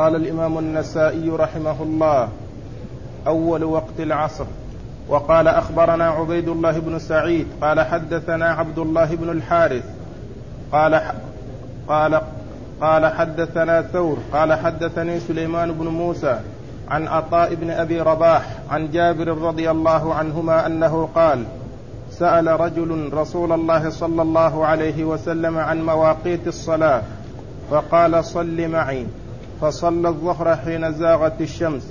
قال الإمام النسائي رحمه الله أول وقت العصر. وقال أخبرنا عبيد الله بن سعيد قال حدثنا عبد الله بن الحارث قال قال قال حدثنا ثور قال حدثني سليمان بن موسى عن عطاء بن أبي رباح عن جابر رضي الله عنهما أنه قال سأل رجل رسول الله صلى الله عليه وسلم عن مواقيت الصلاة فقال صل معي. فصلى الظهر حين زاغت الشمس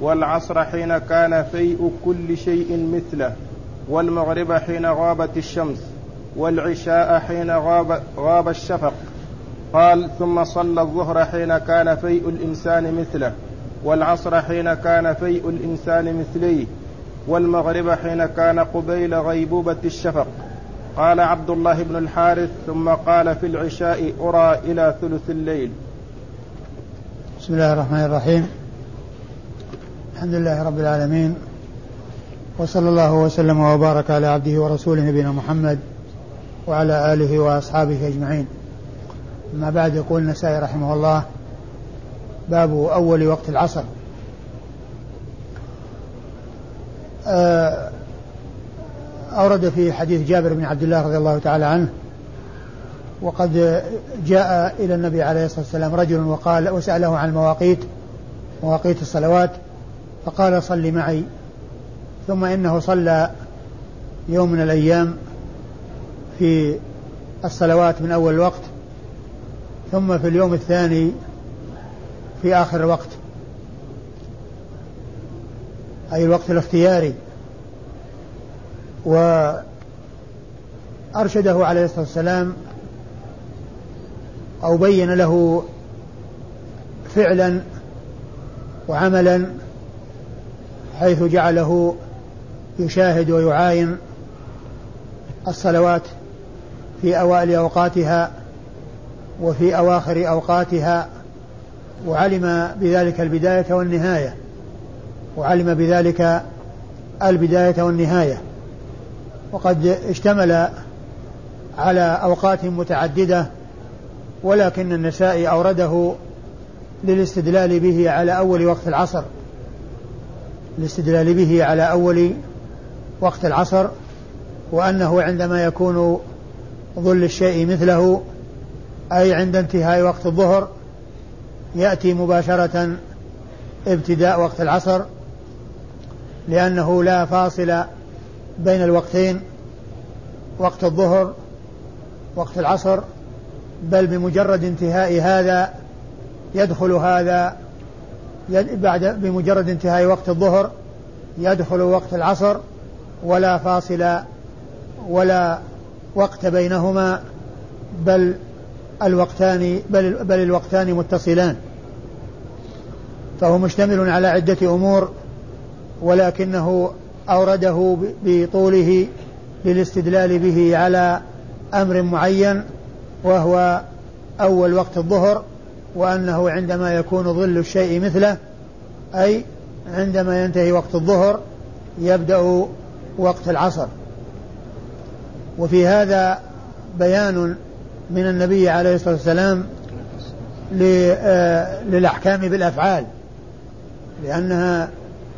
والعصر حين كان فيء كل شيء مثله والمغرب حين غابت الشمس والعشاء حين غاب, غاب الشفق. قال ثم صلى الظهر حين كان فيء الإنسان مثله والعصر حين كان فيء الإنسان مثليه والمغرب حين كان قبيل غيبوبة الشفق. قال عبد الله بن الحارث ثم قال في العشاء أرى إلى ثلث الليل. بسم الله الرحمن الرحيم. الحمد لله رب العالمين. وصلى الله وسلم وبارك على عبده ورسوله نبينا محمد وعلى آله وأصحابه أجمعين. أما بعد يقول النسائي رحمه الله باب أول وقت العصر. آه، أورد في حديث جابر بن عبد الله رضي الله تعالى عنه وقد جاء إلى النبي عليه الصلاة والسلام رجل وقال وسأله عن المواقيت مواقيت الصلوات فقال صل معي ثم إنه صلى يوم من الأيام في الصلوات من أول الوقت ثم في اليوم الثاني في آخر الوقت أي الوقت الاختياري. وأرشده عليه الصلاة والسلام أو بين له فعلا وعملا حيث جعله يشاهد ويعاين الصلوات في أوائل أوقاتها وفي أواخر أوقاتها وعلم بذلك البداية والنهاية. وعلم بذلك البداية والنهاية. وقد اشتمل على أوقات متعددة ولكن النسائي أورده للاستدلال به على أول وقت العصر. الاستدلال به على أول وقت العصر وأنه عندما يكون ظل الشيء مثله أي عند انتهاء وقت الظهر يأتي مباشرة ابتداء وقت العصر لأنه لا فاصل بين الوقتين وقت الظهر وقت العصر. بل بمجرد انتهاء هذا يدخل هذا بعد بمجرد انتهاء وقت الظهر يدخل وقت العصر ولا فاصل ولا وقت بينهما بل الوقتان بل, بل الوقتان متصلان. فهو مشتمل على عدة أمور ولكنه أورده بطوله للاستدلال به على أمر معين وهو أول وقت الظهر وأنه عندما يكون ظل الشيء مثله أي عندما ينتهي وقت الظهر يبدأ وقت العصر. وفي هذا بيان من النبي عليه الصلاة والسلام آه، للأحكام بالأفعال لأنها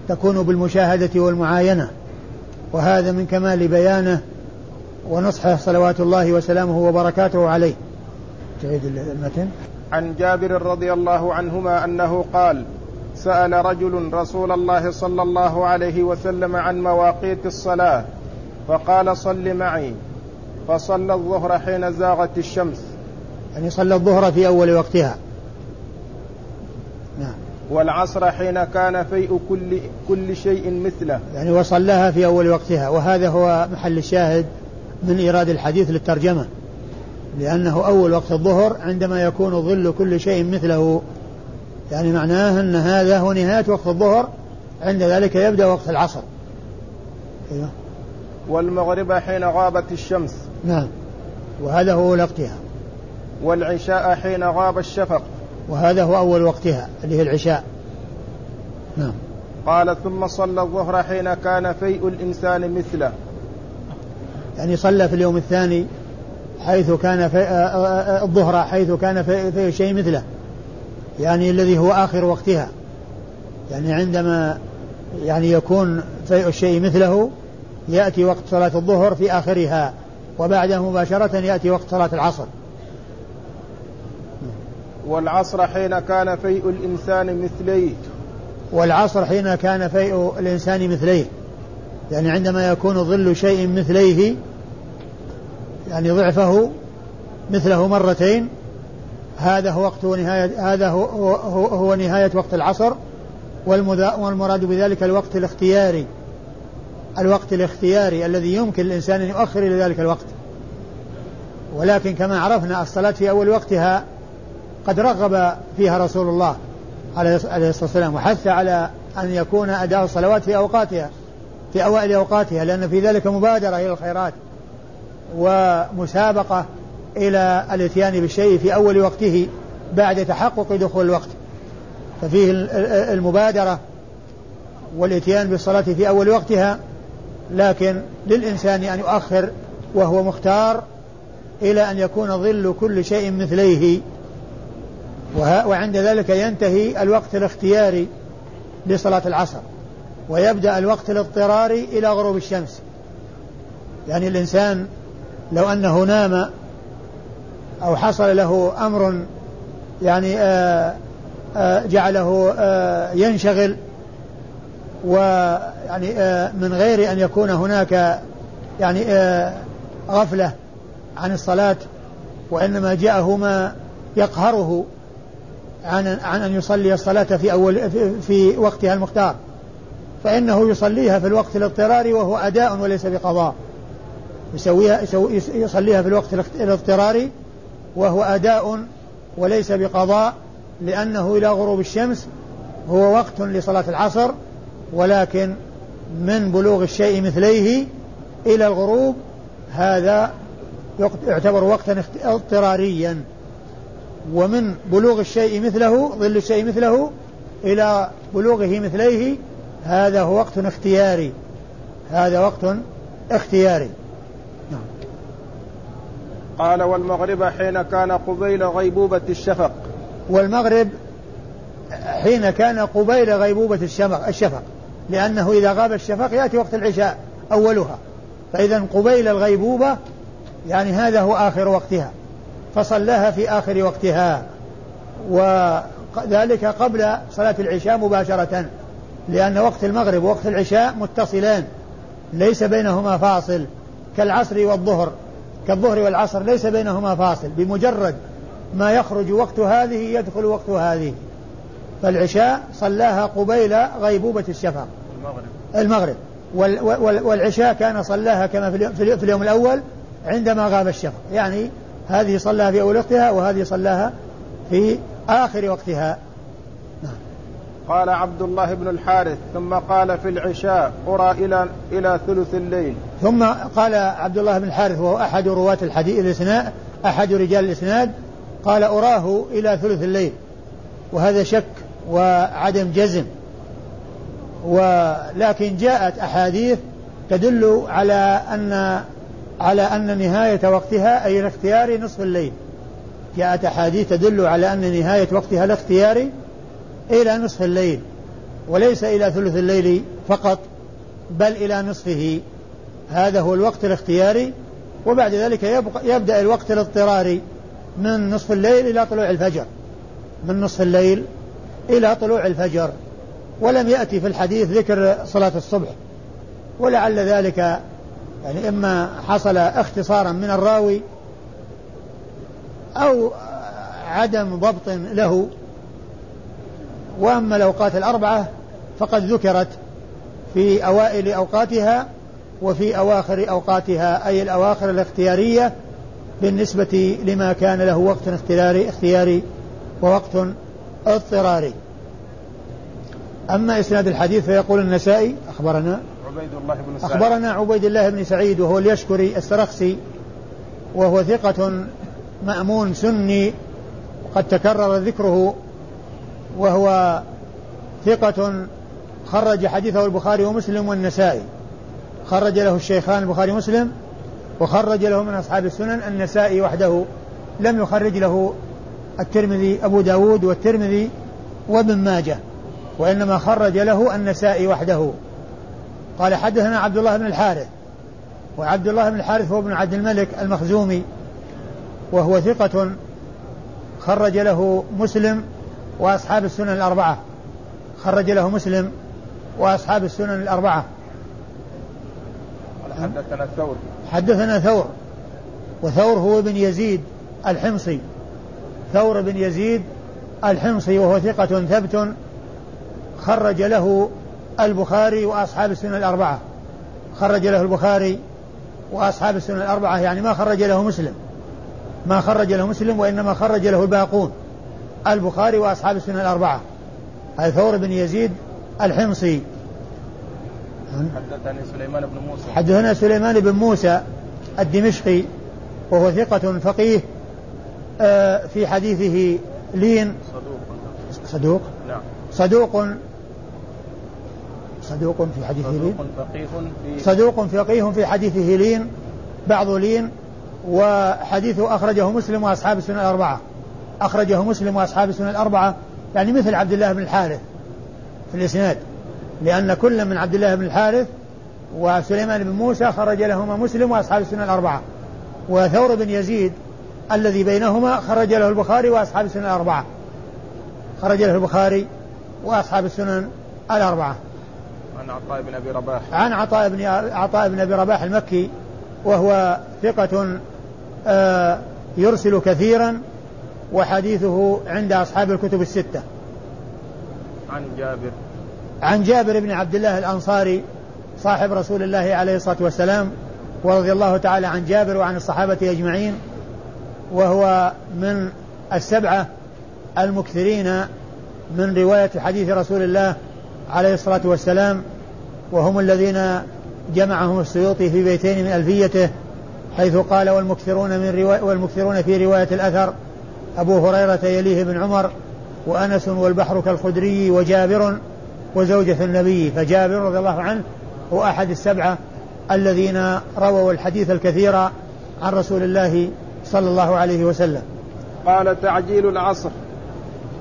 تكون بالمشاهدة والمعاينة. وهذا من كمال بيانه ونصحه صلوات الله وسلامه وبركاته عليه. تعيد المتن. عن جابر رضي الله عنهما أنه قال سأل رجل رسول الله صلى الله عليه وسلم عن مواقيت الصلاة فقال صل معي. فصلى الظهر حين زاغت الشمس. يعني صلى الظهر في أول وقتها. نعم. والعصر حين كان فيء كل كل شيء مثله. يعني وصلىها في أول وقتها. وهذا هو محل الشاهد من إيراد الحديث للترجمة لأنه أول وقت الظهر عندما يكون ظل كل شيء مثله. يعني معناه أن هذا هو نهاية وقت الظهر عند ذلك يبدأ وقت العصر. أيوه. والمغرب حين غابت الشمس. نعم. وهذا هو وقتها. والعشاء حين غاب الشفق. وهذا هو أول وقتها اللي هي العشاء. نعم. قال ثم صلى الظهر حين كان فيء الإنسان مثله. يعني صلى في اليوم الثاني حيث كان في آه، آه، آه، الظهر حيث كان في, في شيء مثله يعني الذي هو آخر وقتها. يعني عندما يعني يكون فيء الشيء مثله يأتي وقت صلاة الظهر في آخرها وبعده مباشرة يأتي وقت صلاة العصر. والعصر حين كان فيء الإنسان مثليه. والعصر حين كان فيء الإنسان مثليه. يعني عندما يكون ظل شيء مثليه يعني ضعفه مثله مرتين هذا هو وقت نهاية هذا هو, هو, هو نهاية وقت العصر والمراد بذلك الوقت الاختياري. الوقت الاختياري الذي يمكن الإنسان أن يؤخر إلى ذلك الوقت. ولكن كما عرفنا الصلاة في أول وقتها قد رغب فيها رسول الله عليه الصلاة والسلام وحث على أن يكون أداء الصلوات في أوقاتها. في أوائل أوقاتها لأن في ذلك مبادرة إلى الخيرات ومسابقة إلى الإتيان بالشيء في أول وقته بعد تحقق دخول الوقت. ففيه المبادرة والإتيان بالصلاة في أول وقتها لكن للإنسان أن يؤخر وهو مختار إلى أن يكون ظل كل شيء مثليه. وعند ذلك ينتهي الوقت الاختياري لصلاة العصر. ويبدأ الوقت الاضطراري إلى غروب الشمس. يعني الإنسان لو أنه نام أو حصل له أمر يعني آآ آآ جعله آآ ينشغل ويعني من غير أن يكون هناك يعني غفلة عن الصلاة وإنما جاءه ما يقهره عن عن أن يصلي الصلاة في أول في, في وقتها المختار. فإنه يصليها في الوقت الاضطراري وهو أداء وليس بقضاء. يسويها يصليها في الوقت الاضطراري وهو أداء وليس بقضاء لأنه إلى غروب الشمس هو وقت لصلاة العصر ولكن من بلوغ الشيء مثليه إلى الغروب هذا يعتبر وقتا اضطراريا. ومن بلوغ الشيء مثله ظل الشيء مثله إلى بلوغه مثليه هذا هو وقت اختياري. هذا وقت اختياري. نعم. قال والمغرب حين كان قبيل غيبوبة الشفق. والمغرب حين كان قبيل غيبوبة الشفق الشفق. لأنه إذا غاب الشفق يأتي وقت العشاء أولها. فإذا قبيل الغيبوبة يعني هذا هو آخر وقتها. فصلاها في آخر وقتها. وذلك قبل صلاة العشاء مباشرة. لأن وقت المغرب ووقت العشاء متصلان ليس بينهما فاصل. كالعصر والظهر كالظهر والعصر ليس بينهما فاصل. بمجرد ما يخرج وقت هذه يدخل وقت هذه. فالعشاء صلاها قبيل غيبوبة الشفق المغرب. المغرب. والعشاء كان صلاها كما في اليوم الأول عندما غاب الشفق يعني هذه صلاها في أول وقتها وهذه صلاها في آخر وقتها. قال عبد الله بن الحارث ثم قال في العشاء قرى إلى إلى ثلث الليل. ثم قال عبد الله بن الحارث وهو أحد رواة الحديث الإسناد أحد رجال الإسناد قال أراه إلى ثلث الليل. وهذا شك وعدم جزم. ولكن جاءت أحاديث تدل على أن على أن نهاية وقتها أي الاختياري نصف الليل. جاءت أحاديث تدل على أن نهاية وقتها الاختياري إلى نصف الليل وليس إلى ثلث الليل فقط بل إلى نصفه. هذا هو الوقت الاختياري وبعد ذلك يبدأ الوقت الاضطراري من نصف الليل إلى طلوع الفجر. من نصف الليل إلى طلوع الفجر. ولم يأتي في الحديث ذكر صلاة الصبح. ولعل ذلك يعني إما حصل اختصارا من الراوي أو عدم ضبط له. وأما الأوقات الأربعة فقد ذكرت في أوائل أوقاتها وفي أواخر أوقاتها أي الأواخر الاختيارية بالنسبة لما كان له وقت اختياري اختياري ووقت اضطراري. أما إسناد الحديث فيقول النسائي أخبرنا. عبيد الله بن سعيد. أخبرنا عبيد الله بن سعيد وهو اليشكري السرخسي وهو ثقة مأمون سني وقد تكرر ذكره وهو ثقة خرج حديثه البخاري ومسلم والنسائي. خرج له الشيخان البخاري ومسلم وخرج له من أصحاب السنن النسائي وحده. لم يخرج له الترمذي أبو داود والترمذي وابن ماجه وإنما خرج له النسائي وحده. قال حدثنا عبد الله بن الحارث وعبد الله بن الحارث هو ابن عبد الملك المخزومي وهو ثقة خرج له مسلم وأصحاب السنن الأربعة. خرج له مسلم وأصحاب السنن الأربعة. حدثنا ثور. حدثنا ثور. وثور هو بن يزيد الحمصي. ثور بن يزيد الحمصي وهو ثقة ثبت خرج له البخاري وأصحاب السنن الأربعة. خرج له البخاري وأصحاب السنن الأربعة يعني ما خرج له مسلم. ما خرج له مسلم وإنما خرج له الباقون. البخاري وأصحاب السنن الأربعة. هذا ثور بن يزيد الحمصي. حدثني سليمان بن موسى. حدثنا سليمان بن موسى الدمشقي وهو ثقة فقيه آه، في حديثه لين. صدوق. صدوق؟ نعم. صدوق. صدوق في حديثه لين. صدوق فقيه في صدوق فقيه في حديثه لين بعض لين وحديثه أخرجه مسلم وأصحاب السنن الأربعة. أخرجه مسلم وأصحاب السنن الأربعة. يعني مثل عبد الله بن الحارث في الإسناد لأن كل من عبد الله بن الحارث وسليمان بن موسى خرج لهما مسلم وأصحاب السنن الأربعة. وثور بن يزيد الذي بينهما خرج له البخاري وأصحاب السنن الأربعة. خرج له البخاري وأصحاب السنن الأربعة. عن عطاء بن أبي رباح. عن عطاء بن عطاء بن أبي رباح المكي وهو ثقة آه، يرسل كثيرا وحديثه عند أصحاب الكتب الستة. عن جابر. عن جابر بن عبد الله الأنصاري صاحب رسول الله عليه الصلاة والسلام ورضي الله تعالى عن جابر وعن الصحابة أجمعين وهو من السبعة المكثرين من رواية حديث رسول الله عليه الصلاة والسلام وهم الذين جمعهم السيوطي في بيتين من ألفيته حيث قال والمكثرون من رواية والمكثرون في رواية الأثر أبو هريرة يليه بن عمر وأنس والبحر كالخدري وجابر وزوجة النبي فجابر رضي الله عنه هو أحد السبعة الذين رووا الحديث الكثير عن رسول الله صلى الله عليه وسلم. قال تعجيل العصر.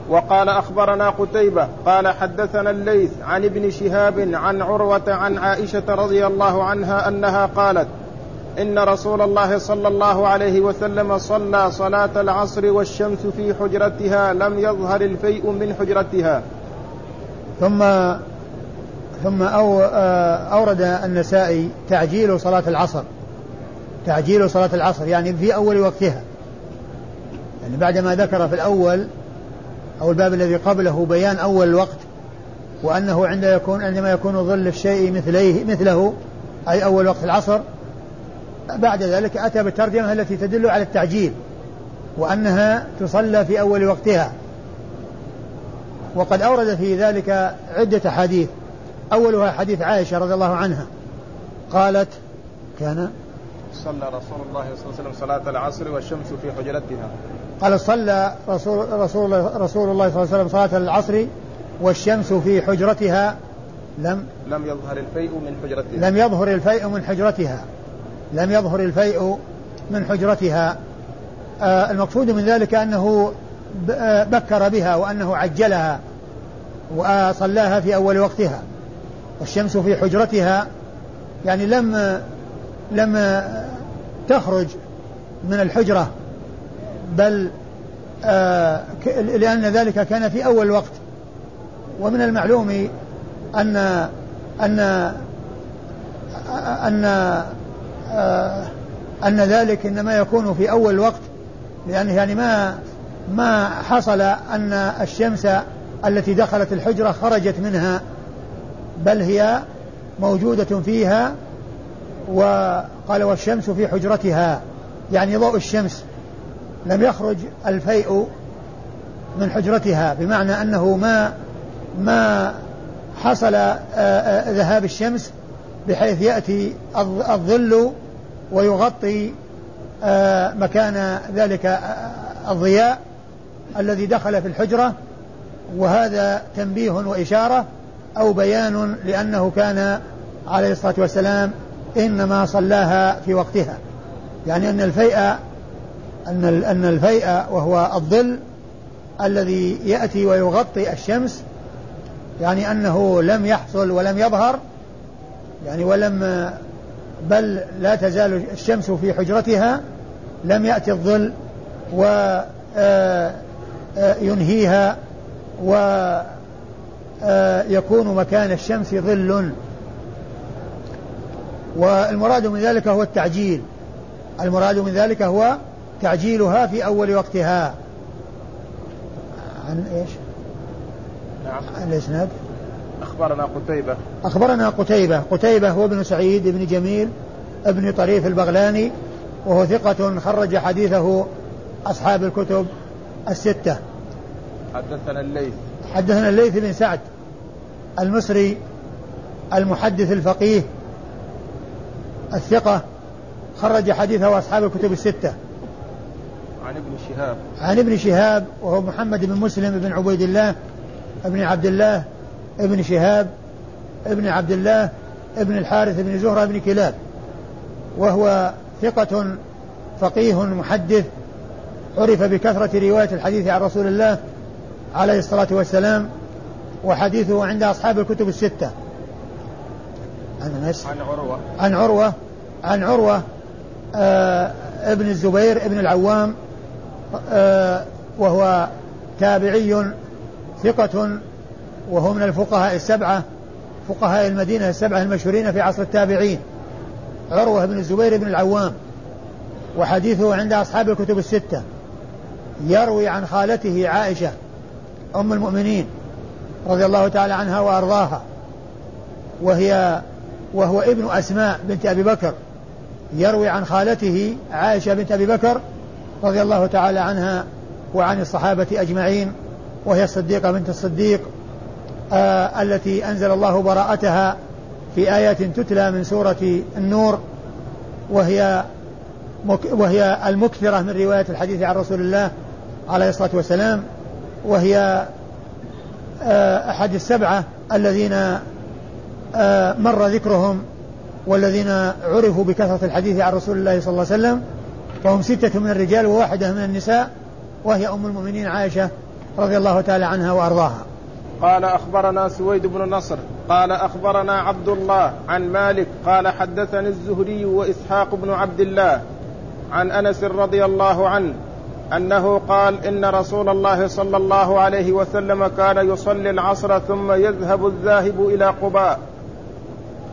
وقال أخبرنا قتيبة قال حدثنا الليث عن ابن شهاب عن عروة عن عائشة رضي الله عنها أنها قالت إن رسول الله صلى الله عليه وسلم صلى صلاة العصر والشمس في حجرتها لم يظهر الفيء من حجرتها. ثم ثم أو آه، أورد النسائي تعجيل صلاة العصر. تعجيل صلاة العصر يعني في أول وقتها. يعني بعدما ذكر في الأول أو الباب الذي قبله بيان أول الوقت وأنه عند يكون عندما يكون ظل الشيء مثليه مثله أي أول وقت العصر بعد ذلك أتى بالترجمة التي تدل على التعجيل وأنها تصلى في أول وقتها. وقد أورد في ذلك عدة حديث أولها حديث عائشة رضي الله عنها. قالت كان صلى رسول الله صلى الله عليه وسلم صلاة العصر والشمس في حجرتها. قال صلى رسول رسول رسول الله صلى الله عليه وسلم صلاة العصر والشمس في حجرتها. لم لم يظهر الفيء من حجرتها. لم يظهر الفيء من حجرتها. لم يظهر الفيء من حجرتها. آه المقصود من ذلك أنه آه، بكر بها وأنه عجلها وصلاها في أول وقتها. والشمس في حجرتها يعني لم لم تخرج من الحجرة بل آه لأن ذلك كان في أول الوقت ومن المعلوم أن أن أن أن ذلك إنما يكون في أول الوقت لأنه يعني ما ما حصل أن الشمس التي دخلت الحجرة خرجت منها بل هي موجودة فيها وقال والشمس في حجرتها يعني ضوء الشمس لم يخرج الفيء من حجرتها بمعنى أنه ما ما حصل آه، آه، ذهاب الشمس بحيث يأتي الظل ويغطي آه، مكان ذلك الضياء الذي دخل في الحجرة. وهذا تنبيه وإشارة أو بيان لأنه كان عليه الصلاة والسلام إنما صلاها في وقتها. يعني أن الفيء أن أن الفيء وهو الظل الذي يأتي ويغطي الشمس يعني أنه لم يحصل ولم يظهر يعني ولم بل لا تزال الشمس في حجرتها لم يأتي الظل وينهيها ويكون مكان الشمس ظل. والمراد من ذلك هو التعجيل. المراد من ذلك هو تعجيلها في أول وقتها. عن إيش؟ نعم. الإسناد. أخبرنا قتيبة. أخبرنا قتيبة. قتيبة هو ابن سعيد بن جميل ابن طريف البغلاني وهو ثقة خرج حديثه أصحاب الكتب الستة. حدثنا الليث. حدثنا الليث بن سعد المصري المحدث الفقيه الثقة خرج حديثه أصحاب الكتب الستة. عن ابن شهاب. عن ابن شهاب وهو محمد بن مسلم بن عبيد الله بن عبد الله ابن شهاب ابن عبد الله ابن الحارث بن زهرة بن كلاب. وهو ثقة فقيه محدث عرف بكثرة رواية الحديث عن رسول الله عليه الصلاة والسلام وحديثه عند أصحاب الكتب الستة. عن أنس؟ عن عروة. عن عروة عن عروة آه ابن الزبير ابن العوام آه وهو تابعي ثقة وهو من الفقهاء السبعة فقهاء المدينة السبعة المشهورين في عصر التابعين عروة بن الزبير بن العوام وحديثه عند أصحاب الكتب الستة يروي عن خالته عائشة أم المؤمنين رضي الله تعالى عنها وأرضاها وهي وهو ابن أسماء بنت أبي بكر يروي عن خالته عائشة بنت أبي بكر رضي الله تعالى عنها وعن الصحابة أجمعين وهي الصديقة بنت الصديق آه التي أنزل الله براءتها في آيات تتلى من سورة النور وهي وهي المكثرة من رواية الحديث عن رسول الله عليه الصلاة والسلام وهي آه أحد السبعة الذين آه مر ذكرهم والذين عرفوا بكثرة الحديث عن رسول الله صلى الله عليه وسلم وهم ستة من الرجال وواحدة من النساء وهي أم المؤمنين عائشة رضي الله تعالى عنها وأرضاها. قال أخبرنا سويد بن نصر قال أخبرنا عبد الله عن مالك قال حدثني الزهري وإسحاق بن عبد الله عن أنس رضي الله عنه أنه قال إن رسول الله صلى الله عليه وسلم كان يصلي العصر ثم يذهب الذاهب إلى قباء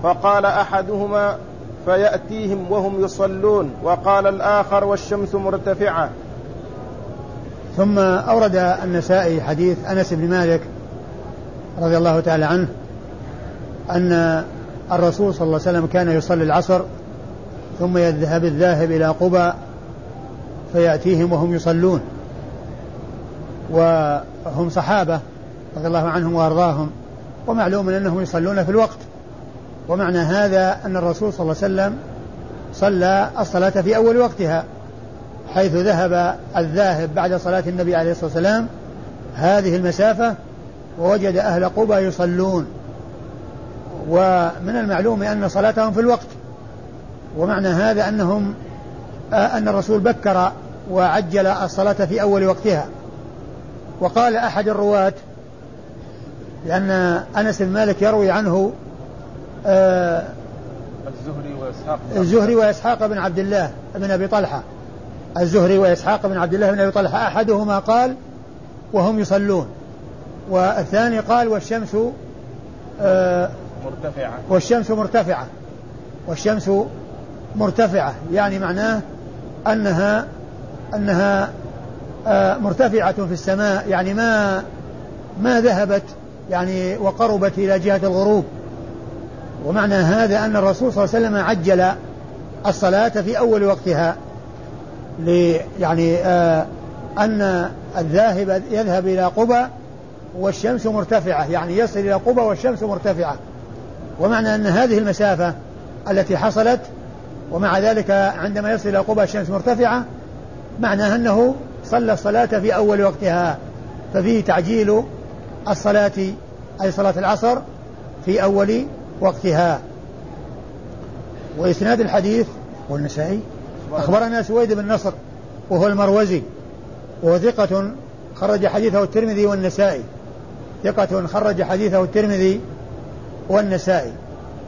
فقال أحدهما فيأتيهم وهم يصلون وقال الآخر والشمس مرتفعة. ثم أورد النسائي حديث أنس بن مالك رضي الله تعالى عنه أن الرسول صلى الله عليه وسلم كان يصلي العصر ثم يذهب الذاهب إلى قبى فيأتيهم وهم يصلون. وهم صحابة رضي الله عنهم وأرضاهم ومعلوم أنهم يصلون في الوقت. ومعنى هذا أن الرسول صلى الله عليه وسلم صلى الصلاة في أول وقتها حيث ذهب الذاهب بعد صلاة النبي عليه الصلاة والسلام. هذه المسافة ووجد أهل قبى يصلون. ومن المعلوم أن صلاتهم في الوقت. ومعنى هذا أنهم آه، أن الرسول بكر وعجل الصلاة في أول وقتها. وقال أحد الرواة لأن أنس بن مالك يروي عنه آه، الزهري وإسحاق الزهري وإسحاق بن عبد الله بن أبي طلحة. الزهري وإسحاق بن عبد الله بن أبي طلحة أحدهما قال وهم يصلون. والثاني قال والشمس آه، مرتفعة. والشمس مرتفعة. والشمس مرتفعة يعني معناه أنها أنها آه، مرتفعة في السماء يعني ما ما ذهبت يعني وقربت إلى جهة الغروب. ومعنى هذا أن الرسول صلى الله عليه وسلم عجل الصلاة في أول وقتها يعني آه أن الذاهب يذهب إلى قبى والشمس مرتفعة يعني يصل إلى قبى والشمس مرتفعة. ومعنى أن هذه المسافة التي حصلت ومع ذلك عندما يصل إلى قبى الشمس مرتفعة معناها أنه صلى الصلاة في أول وقتها. ففيه تعجيل الصلاة أي صلاة العصر في أول وقتها. وإسناد الحديث والنسائي. أخبرنا سويد بن نصر وهو المروزي وهو ثقة خرج حديثه الترمذي والنسائي. ثقة خرج حديثه الترمذي والنسائي.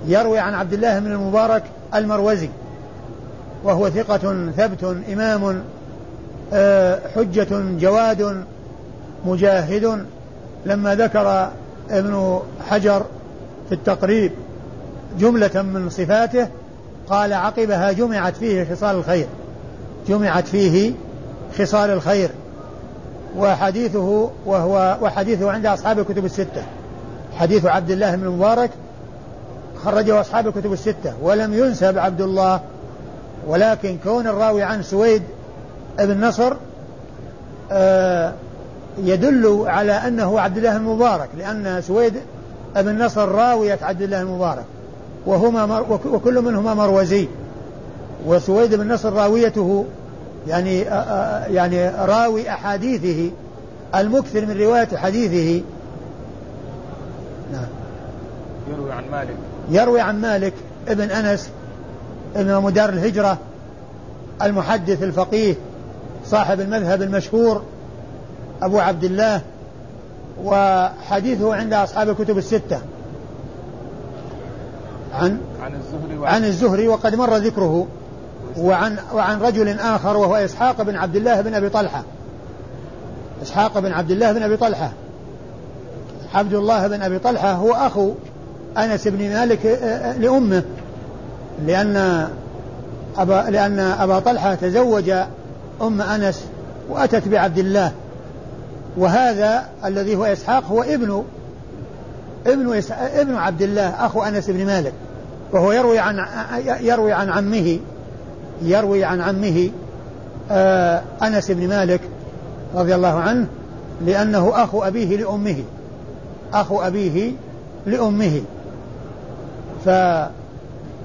يروي عن عبد الله بن المبارك المروزي وهو ثقة ثبت إمام آه، حجة جواد مجاهد لما ذكر ابن حجر في التقريب جملة من صفاته قال عقبها جمعت فيه خصال الخير جمعت فيه خصال الخير. وحديثه وهو وحديثه عند أصحاب الكتب الستة. حديث عبد الله بن المبارك خرجه أصحاب الكتب الستة ولم ينسب عبد الله ولكن كون الراوي عن سويد بن نصر آه يدل على أنه عبد الله المبارك لأن سويد بن نصر راوية عبد الله المبارك وهما وكل منهما مروزي وسويد بن نصر راويته يعني آه، آه، يعني راوي أحاديثه المكثر من رواية حديثه. نعم. يروي عن مالك. يروي عن مالك ابن أنس ابن مدار الهجرة المحدث الفقيه صاحب المذهب المشهور أبو عبد الله وحديثه عند أصحاب الكتب الستة. عن عن الزهري عن الزهري وقد مر ذكره. وعن وعن رجل آخر وهو إسحاق بن عبد الله بن أبي طلحة. إسحاق بن عبد الله بن أبي طلحة. عبد الله بن أبي طلحة هو أخو أنس بن مالك آه، آه، لأمه. لأن أبا لأن أبا طلحة تزوج أم أنس وأتت بعبد الله. وهذا الذي هو إسحاق هو ابن ابن ابن عبد الله أخو أنس بن مالك. وهو يروي عن يروي عن عمه. يروي عن عمه آه أنس بن مالك رضي الله عنه لأنه أخو أبيه لأمه. أخو أبيه لأمه. ف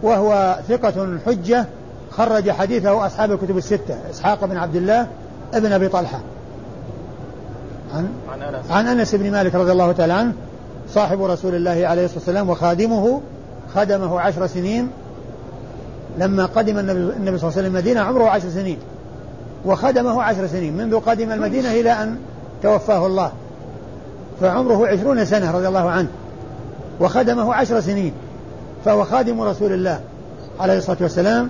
وهو ثقة حجة خرج حديثه أصحاب الكتب الستة إسحاق بن عبد الله ابن أبي طلحة. عن؟ عن أنس, عن أنس بن مالك رضي الله تعالى عنه صاحب رسول الله عليه الصلاة والسلام وخادمه خدمه عشر سنين لما قدم النبي, صلى الله عليه وسلم المدينة عمره عشر سنين. وخدمه عشر سنين. منذ قدم المدينة إلى أن توفاه الله. فعمره عشرون سنة رضي الله عنه. وخدمه عشر سنين. فهو خادم رسول الله عليه الصلاة والسلام.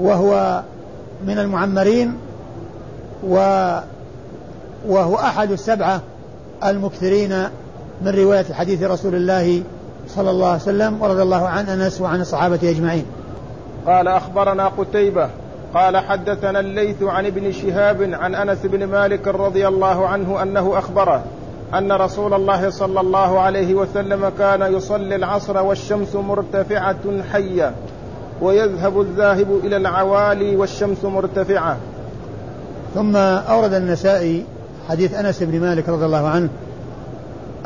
وهو من المعمرين. و وهو أحد السبعة المكثرين من رواية حديث رسول الله صلى الله عليه وسلم ورضي الله عن أنس وعن الصحابة أجمعين. قال أخبرنا قتيبة قال حدثنا الليث عن ابن شهاب عن أنس بن مالك رضي الله عنه أنه أخبره أن رسول الله صلى الله عليه وسلم كان يصلي العصر والشمس مرتفعة حية ويذهب الذاهب إلى العوالي والشمس مرتفعة. ثم أورد النسائي حديث أنس بن مالك رضي الله عنه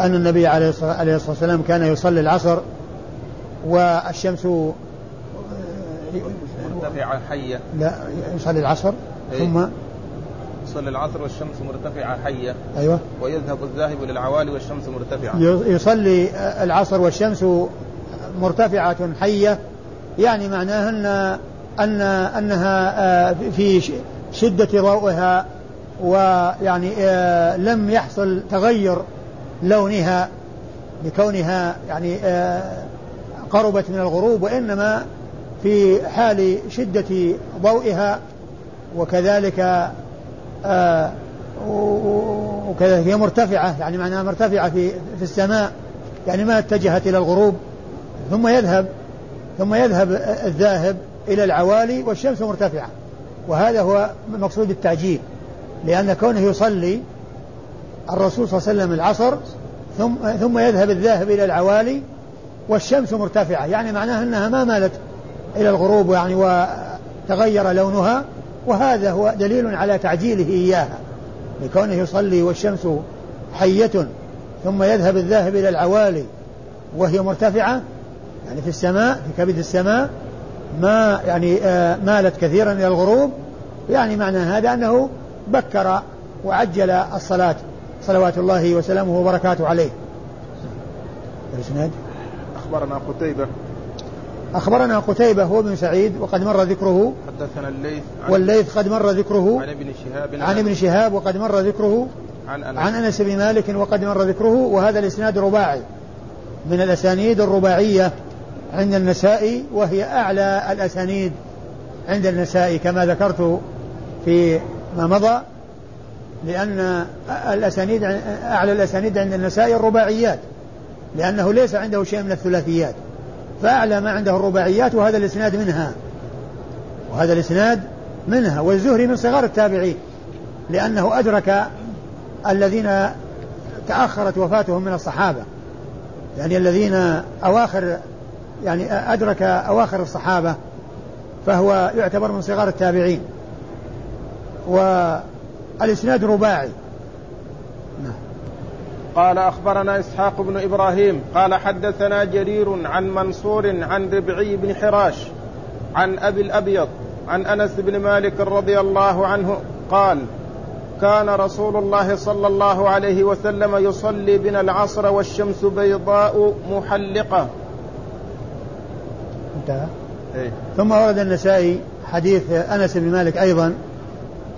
أن النبي عليه الصلاة والسلام كان يصلي العصر والشمس مرتفعة حية. لا يصلي العصر إيه؟ ثم؟ يصلي العصر والشمس مرتفعة حية. أيوة. ويذهب الذاهب للعوالي والشمس مرتفعة. يصلي العصر والشمس مرتفعة حية. يعني معناها أن أن أنها آه، في شدة ضوئها ويعني آه، لم يحصل تغير لونها لكونها يعني آه، قربت من الغروب وإنما في حال شدة ضوئها وكذلك آه وكذلك هي مرتفعة يعني معناها مرتفعة في في السماء يعني ما اتجهت إلى الغروب ثم يذهب ثم يذهب الذاهب إلى العوالي والشمس مرتفعة. وهذا هو مقصود التعجيل لأن كونه يصلي الرسول صلى الله عليه وسلم العصر ثم ثم يذهب الذاهب إلى العوالي والشمس مرتفعة يعني معناها أنها ما مالت إلى الغروب يعني وتغير لونها وهذا هو دليل على تعجيله إياها. لكونه يصلي والشمس حية ثم يذهب الذاهب إلى العوالي وهي مرتفعة يعني في السماء في كبد السماء ما يعني آه مالت كثيرا إلى الغروب. يعني معنى هذا أنه بكر وعجل الصلاة صلوات الله وسلامه وبركاته عليه. الإسناد أخبرنا قتيبة. أخبرنا قتيبة هو بن سعيد وقد مر ذكره. حدثنا الليث والليث قد مر ذكره. عن ابن شهاب عن ابن شهاب وقد مر ذكره. عن أنس. عن أنس بن مالك وقد مر ذكره. وهذا الإسناد رباعي. من الأسانيد الرباعية عند النسائي وهي أعلى الأسانيد عند النسائي كما ذكرت في ما مضى لأن الأسانيد أعلى الأسانيد عند النسائي الرباعيات لأنه ليس عنده شيء من الثلاثيات. فأعلى ما عنده الرباعيات وهذا الإسناد منها. وهذا الإسناد منها. والزهري من صغار التابعين لأنه أدرك الذين تأخرت وفاتهم من الصحابة. يعني الذين أواخر يعني أدرك أواخر الصحابة فهو يعتبر من صغار التابعين. والإسناد رباعي. قال أخبرنا إسحاق بن إبراهيم قال حدثنا جرير عن منصور عن ربعي بن حراش عن أبي الأبيض عن أنس بن مالك رضي الله عنه قال كان رسول الله صلى الله عليه وسلم يصلي بنا العصر والشمس بيضاء محلقة انتهى إيه؟ ثم ورد النسائي حديث أنس بن مالك أيضا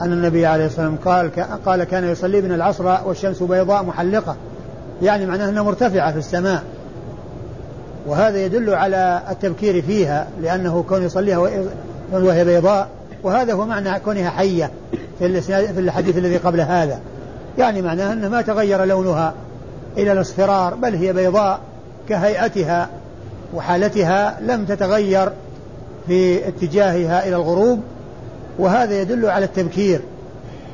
أن النبي عليه الصلاة والسلام قال قال كان يصلي بنا العصر والشمس بيضاء محلقة. يعني معناه أنها مرتفعة في السماء. وهذا يدل على التبكير فيها لأنه كون يصليها وهي بيضاء وهذا هو معنى كونها حية في في الحديث الذي قبل هذا. يعني معناه أنه ما تغير لونها إلى الاصفرار بل هي بيضاء كهيئتها وحالتها لم تتغير في اتجاهها إلى الغروب. وهذا يدل على التبكير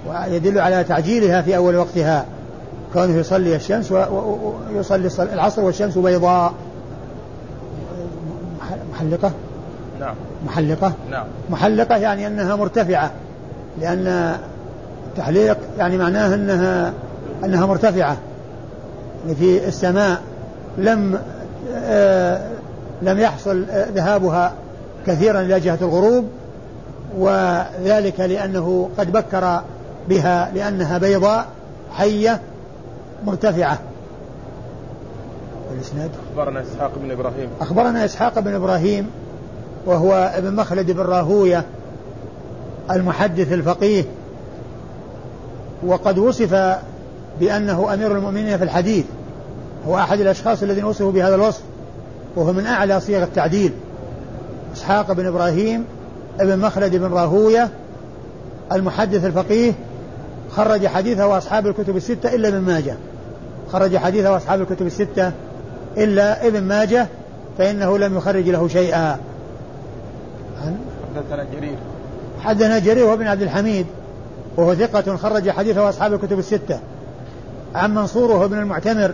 ويدل على تعجيلها في أول وقتها. كونه يصلي الشمس ويصلي العصر والشمس بيضاء. محلقة؟ نعم. محلقة؟ نعم. محلقة يعني أنها مرتفعة لأن التحليق يعني معناه أنها أنها مرتفعة. في السماء لم آه لم يحصل ذهابها كثيرا إلى جهة الغروب وذلك لأنه قد بكر بها لأنها بيضاء حية مرتفعة. الإسناد أخبرنا إسحاق بن إبراهيم. أخبرنا إسحاق بن إبراهيم وهو ابن مخلد بن راهوية المحدث الفقيه وقد وصف بأنه أمير المؤمنين في الحديث. هو أحد الأشخاص الذين وصفوا بهذا الوصف وهو من أعلى صيغ التعديل. إسحاق بن إبراهيم ابن مخلد بن راهوية المحدث الفقيه خرج حديثه أصحاب الكتب الستة إلا ابن ماجه. خرج حديثه أصحاب الكتب الستة إلا ابن ماجه فإنه لم يخرج له شيئا. حدثنا جرير. حدثنا جرير وابن عبد الحميد وهو ثقة خرج حديثه أصحاب الكتب الستة. عن منصور وهو ابن المعتمر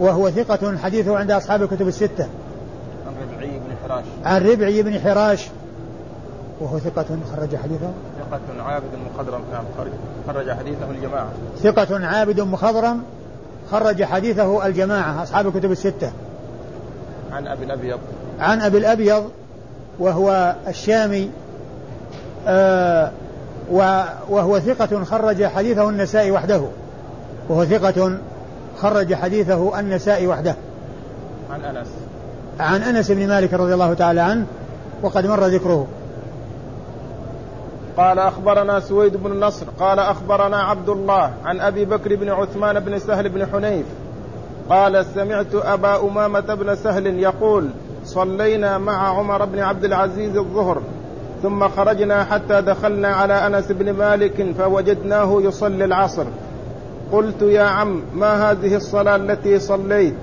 وهو ثقة حديثه عند أصحاب الكتب الستة. عن ربعي بن حراش. عن ربعي بن حراش. وهو ثقة خرج حديثه. ثقة عابد مخضرم نعم خرج حديثه الجماعة. ثقة عابد مخضرم خرج حديثه الجماعة أصحاب الكتب الستة. عن أبي الأبيض. عن أبي الأبيض وهو الشامي آه وهو ثقة خرج حديثه النسائي وحده. وهو ثقة خرج حديثه النسائي وحده. عن أنس. عن أنس بن مالك رضي الله تعالى عنه وقد مر ذكره. قال أخبرنا سويد بن النصر قال أخبرنا عبد الله عن أبي بكر بن عثمان بن سهل بن حنيف قال سمعت أبا أمامة بن سهل يقول صلينا مع عمر بن عبد العزيز الظهر ثم خرجنا حتى دخلنا على أنس بن مالك فوجدناه يصلي العصر. قلت يا عم ما هذه الصلاة التي صليت؟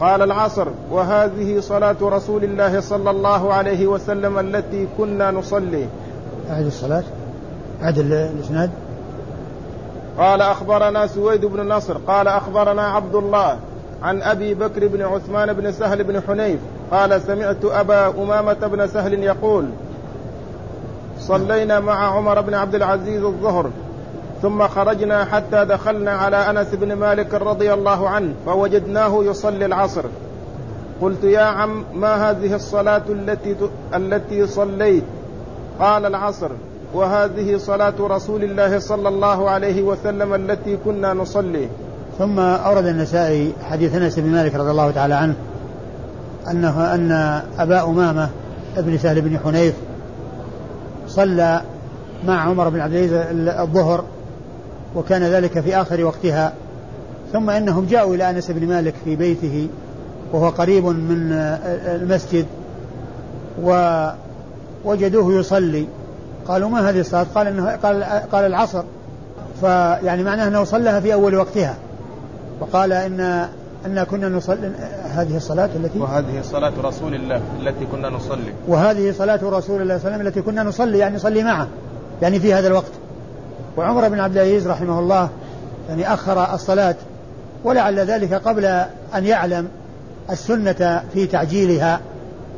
قال العصر وهذه صلاة رسول الله صلى الله عليه وسلم التي كنا نصلي. أعد الصلاة؟ أعد الإسناد؟ قال أخبرنا سويد بن نصر قال أخبرنا عبد الله عن أبي بكر بن عثمان بن سهل بن حنيف قال سمعت أبا أمامة بن سهل يقول صلينا مع عمر بن عبد العزيز الظهر ثم خرجنا حتى دخلنا على أنس بن مالك رضي الله عنه فوجدناه يصلي العصر. قلت يا عم ما هذه الصلاة التي التي صليت؟ قال العصر. وهذه صلاة رسول الله صلى الله عليه وسلم التي كنا نصلي. ثم أورد النسائي حديث أنس بن مالك رضي الله تعالى عنه أنه أن أبا أمامة ابن سهل بن حنيف صلى مع عمر بن عبد العزيز الظهر وكان ذلك في آخر وقتها. ثم إنهم جاءوا إلى أنس بن مالك في بيته وهو قريب من المسجد ووجدوه يصلي. قالوا ما هذه الصلاة؟ قال إنه قال قال العصر. فيعني معناه أنه صلىها في أول وقتها. وقال إن أن كنا نصلي هذه الصلاة التي وهذه صلاة رسول الله التي كنا نصلي. وهذه صلاة رسول الله صلى الله عليه وسلم التي كنا نصلي يعني نصلي معه يعني في هذا الوقت. وعمر بن عبد العزيز رحمه الله يعني أخر الصلاة ولعل ذلك قبل أن يعلم السنة في تعجيلها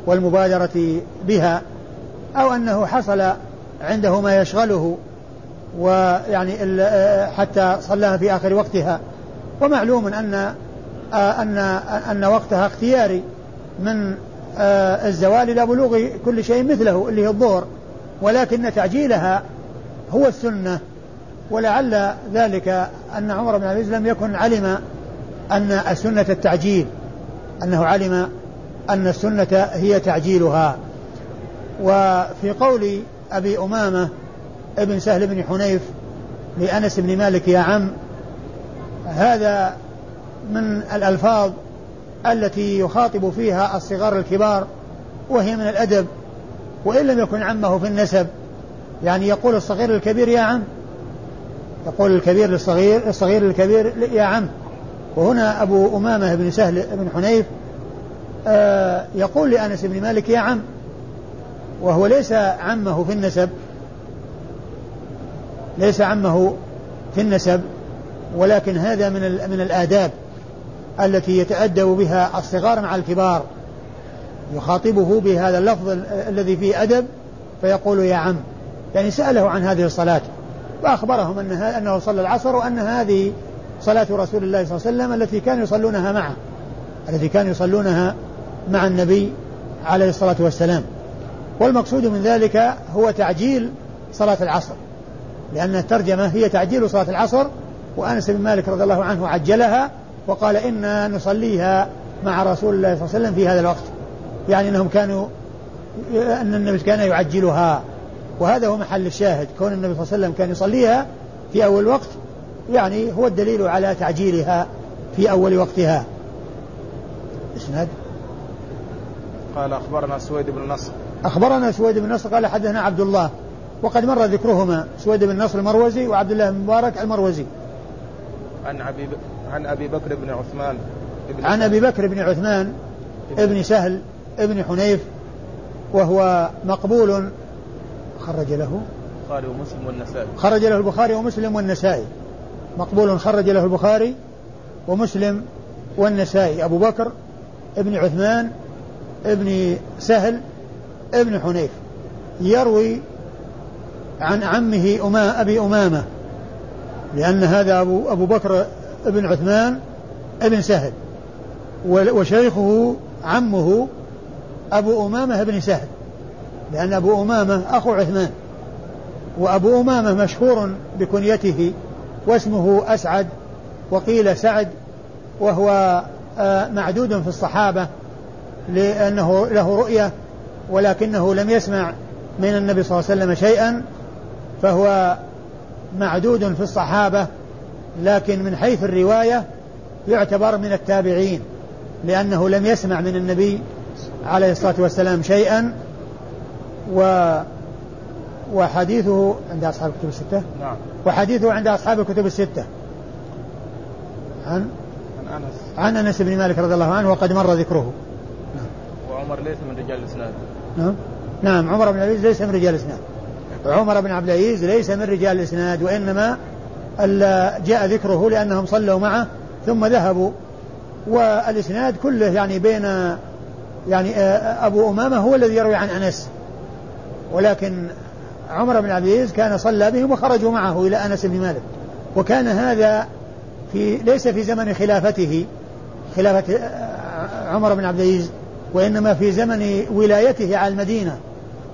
والمبادرة بها أو أنه حصل عنده ما يشغله ويعني حتى صلاها في آخر وقتها. ومعلوم أن أن أن وقتها اختياري من الزوال إلى بلوغ كل شيء مثله اللي هي الظهر. ولكن تعجيلها هو السنة. ولعل ذلك أن عمر بن عبد العزيز لم يكن علم أن السنة التعجيل أنه علم أن السنة هي تعجيلها. وفي قول أبي أمامة ابن سهل بن حنيف لأنس بن مالك يا عم. هذا من الألفاظ التي يخاطب فيها الصغار الكبار وهي من الأدب وإن لم يكن عمه في النسب. يعني يقول الصغير للكبير يا عم يقول الكبير للصغير الصغير للكبير يا عم. وهنا أبو أمامة بن سهل بن حنيف آه يقول لأنس بن مالك يا عم وهو ليس عمه في النسب ليس عمه في النسب ولكن هذا من من الآداب التي يتأدب بها الصغار مع الكبار يخاطبه بهذا اللفظ الذي فيه أدب فيقول يا عم يعني سأله عن هذه الصلاة وأخبرهم أنها أنه صلى العصر وأن هذه صلاة رسول الله صلى الله عليه وسلم التي كانوا يصلونها معه التي كانوا يصلونها مع النبي عليه الصلاة والسلام. والمقصود من ذلك هو تعجيل صلاة العصر. لأن الترجمة هي تعجيل صلاة العصر وأنس بن مالك رضي الله عنه عجلها وقال إنا نصليها مع رسول الله صلى الله عليه وسلم في هذا الوقت. يعني أنهم كانوا أن النبي كان يعجلها. وهذا هو محل الشاهد. كون النبي صلى الله عليه وسلم كان يصليها في أول وقت يعني هو الدليل على تعجيلها في أول وقتها. إسناد؟ قال أخبرنا سويد بن نصر. أخبرنا سويد بن نصر قال حدثنا عبد الله. وقد مر ذكرهما سويد بن نصر المروزي وعبد الله بن مبارك المروزي. عن أبي عن أبي بكر بن عثمان. ابن عن أبي بكر بن عثمان ابن سهل ابن حنيف وهو مقبول. خرج له. البخاري ومسلم والنسائي. خرج له البخاري ومسلم والنسائي. مقبول خرج له البخاري ومسلم والنسائي. أبو بكر ابن عثمان ابن سهل ابن حنيف يروي عن عمه أما أبي أمامة لأن هذا أبو, أبو بكر ابن عثمان ابن سهل وشيخه عمه أبو أمامة بن سهل لأن أبو أمامة أخو عثمان وأبو أمامة مشهور بكنيته واسمه أسعد وقيل سعد وهو آه، معدود في الصحابة لأنه له رؤية ولكنه لم يسمع من النبي صلى الله عليه وسلم شيئا فهو معدود في الصحابة لكن من حيث الرواية يعتبر من التابعين لأنه لم يسمع من النبي عليه الصلاة والسلام شيئا. و وحديثه عند أصحاب الكتب الستة؟ نعم. وحديثه عند أصحاب الكتب الستة. عن؟ عن أنس. عن أنس بن مالك رضي الله عنه وقد مر ذكره. نعم. وعمر ليس من رجال الإسناد نعم. نعم عمر بن العزيز ليس من رجال الإسناد. عمر بن عبد العزيز ليس من رجال الإسناد وإنما جاء ذكره لأنهم صلوا معه ثم ذهبوا. والإسناد كله يعني بين يعني آه، أبو أمامة هو الذي يروي عن أنس. ولكن عمر بن عبد العزيز كان صلى بهم وخرجوا معه إلى أنس بن مالك. وكان هذا في ليس في زمن خلافته خلافة آه، عمر بن عبد العزيز. وإنما في زمن ولايته على المدينة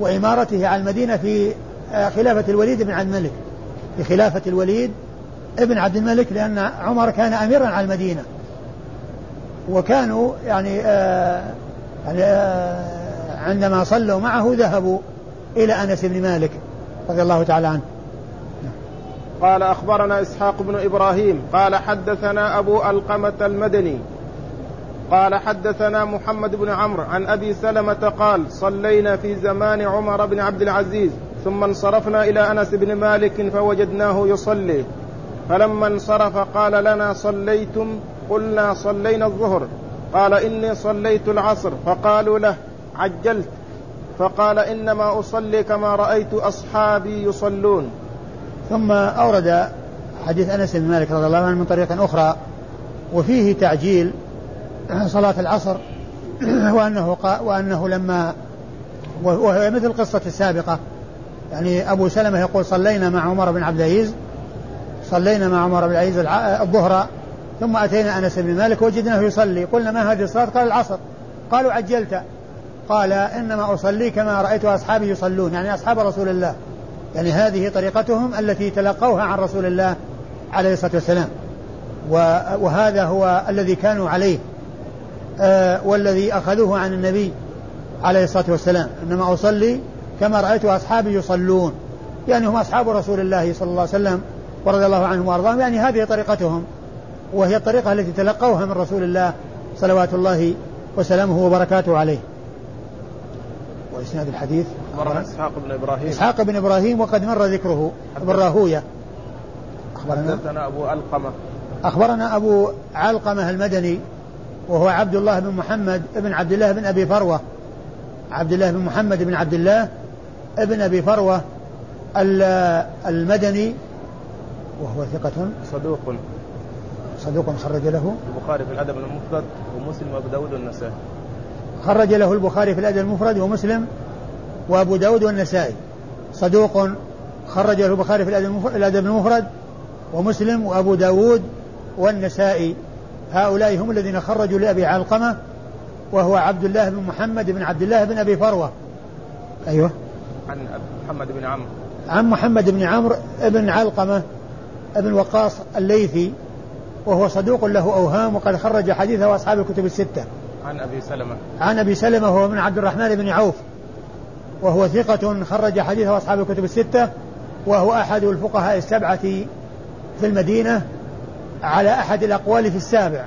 وإمارته على المدينة في آه، خلافة الوليد بن عبد الملك. في خلافة الوليد ابن عبد الملك لأن عمر كان أميرا على المدينة. وكانوا يعني آه يعني آه عندما صلوا معه ذهبوا إلى أنس بن مالك رضي الله تعالى عنه. قال أخبرنا إسحاق بن إبراهيم قال حدثنا أبو ألقمة المدني قال حدثنا محمد بن عمرو عن أبي سلمة قال صلينا في زمان عمر بن عبد العزيز ثم انصرفنا إلى أنس بن مالك فوجدناه يصلي. فلما انصرف قال لنا صليتم؟ قلنا صلينا الظهر. قال إني صليت العصر. فقالوا له عجلت. فقال إنما أصلي كما رأيت أصحابي يصلون. ثم أورد حديث أنس بن مالك رضي الله عنه من طريق أخرى وفيه تعجيل صلاة العصر وأنه وأنه لما وهي مثل قصة السابقة. يعني أبو سلمة يقول صلينا مع عمر بن عبد العزيز صلينا مع عمر بن العزيز الظهر ثم أتينا أنس بن مالك وجدناه يصلي. قلنا ما هذه الصلاة؟ قال العصر. قالوا عجلت. قال إنما أصلي كما رأيت أصحابي يصلون يعني أصحاب رسول الله. يعني هذه طريقتهم التي تلقوها عن رسول الله عليه الصلاة والسلام. وهذا هو الذي كانوا عليه. والذي أخذوه عن النبي عليه الصلاة والسلام. إنما أصلي كما رأيت أصحابي يصلون. يعني هم أصحاب رسول الله صلى الله عليه وسلم ورضي الله عنهم وأرضاهم. يعني هذه طريقتهم. وهي الطريقة التي تلقوها من رسول الله صلوات الله وسلامه وبركاته عليه. وإسناد الحديث؟ أخبرنا إسحاق بن إبراهيم. إسحاق بن إبراهيم وقد مر ذكره ابن راهوية. أخبرنا؟ أبو علقمة. أخبرنا أبو علقمة المدني وهو عبد الله بن محمد بن عبد الله بن أبي فروة. عبد الله بن محمد بن عبد الله ابن أبي فروة المدني وهو ثقة. صدوق. صدوق خرج له. البخاري في الأدب المفرد ومسلم وأبو داود والنسائي. خرج له البخاري في الأدب المفرد ومسلم وأبو داود والنسائي. صدوق خرج له البخاري في الأدب المفرد ومسلم وأبو داود والنسائي. هؤلاء هم الذين خرجوا لأبي علقمة وهو عبد الله بن محمد بن عبد الله بن أبي فروة. أيوه. عن محمد بن عمرو. عن محمد بن عمرو بن علقمة بن وقاص الليثي وهو صدوق له أوهام وقد خرج حديثه أصحاب الكتب الستة. عن أبي سلمة. عن أبي سلمة وهو من عبد الرحمن بن عوف وهو ثقة خرج حديثه أصحاب الكتب الستة وهو أحد الفقهاء السبعة في المدينة على أحد الأقوال في السابع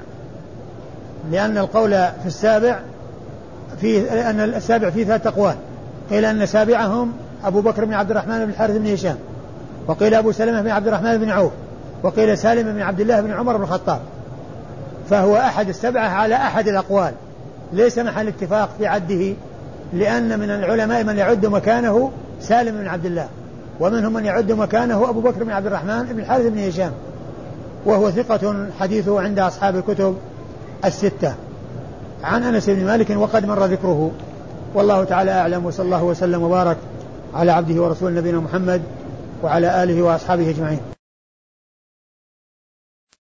لأن القول في السابع في أن السابع فيه ثلاثة أقوال. قيل أن سابعهم أبو بكر بن عبد الرحمن بن الحارث بن هشام وقيل أبو سلمة بن عبد الرحمن بن عوف وقيل سالم بن عبد الله بن عمر بن الخطاب. فهو أحد السبعة على أحد الأقوال. ليس محل اتفاق في عده لأن من العلماء من يعد مكانه سالم بن عبد الله ومنهم من يعد مكانه أبو بكر بن عبد الرحمن بن الحارث بن هشام. وهو ثقة حديثه عند أصحاب الكتب الستة. عن أنس بن مالك وقد مر ذكره. والله تعالى أعلم وصلى الله وسلم وبارك على عبده ورسول نبينا محمد وعلى آله وأصحابه أجمعين.